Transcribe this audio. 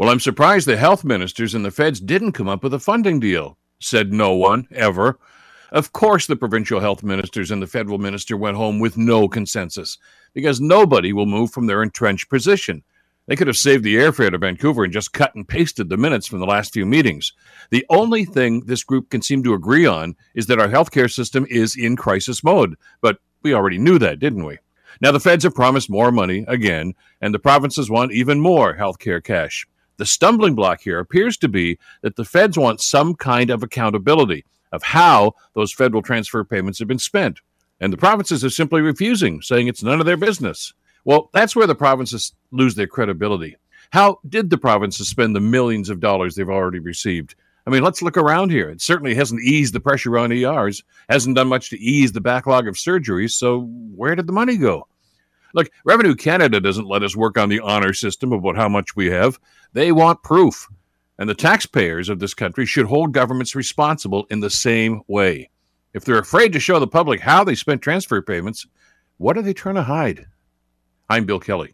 Well, I'm surprised the health ministers and the feds didn't come up with a funding deal, said no one, ever. Of course, the provincial health ministers and the federal minister went home with no consensus, because nobody will move from their entrenched position. They could have saved the airfare to Vancouver and just cut and pasted the minutes from the last few meetings. The only thing this group can seem to agree on is that our healthcare system is in crisis mode. But we already knew that, didn't we? Now, the feds have promised more money again, and the provinces want even more healthcare cash. The stumbling block here appears to be that the feds want some kind of accountability of how those federal transfer payments have been spent. And the provinces are simply refusing, saying it's none of their business. Well, that's where the provinces lose their credibility. How did the provinces spend the millions of dollars they've already received? I mean, let's look around here. It certainly hasn't eased the pressure on ERs, hasn't done much to ease the backlog of surgeries. So, where did the money go? Look, Revenue Canada doesn't let us work on the honor system about how much we have. They want proof. And the taxpayers of this country should hold governments responsible in the same way. If they're afraid to show the public how they spent transfer payments, what are they trying to hide? I'm Bill Kelly.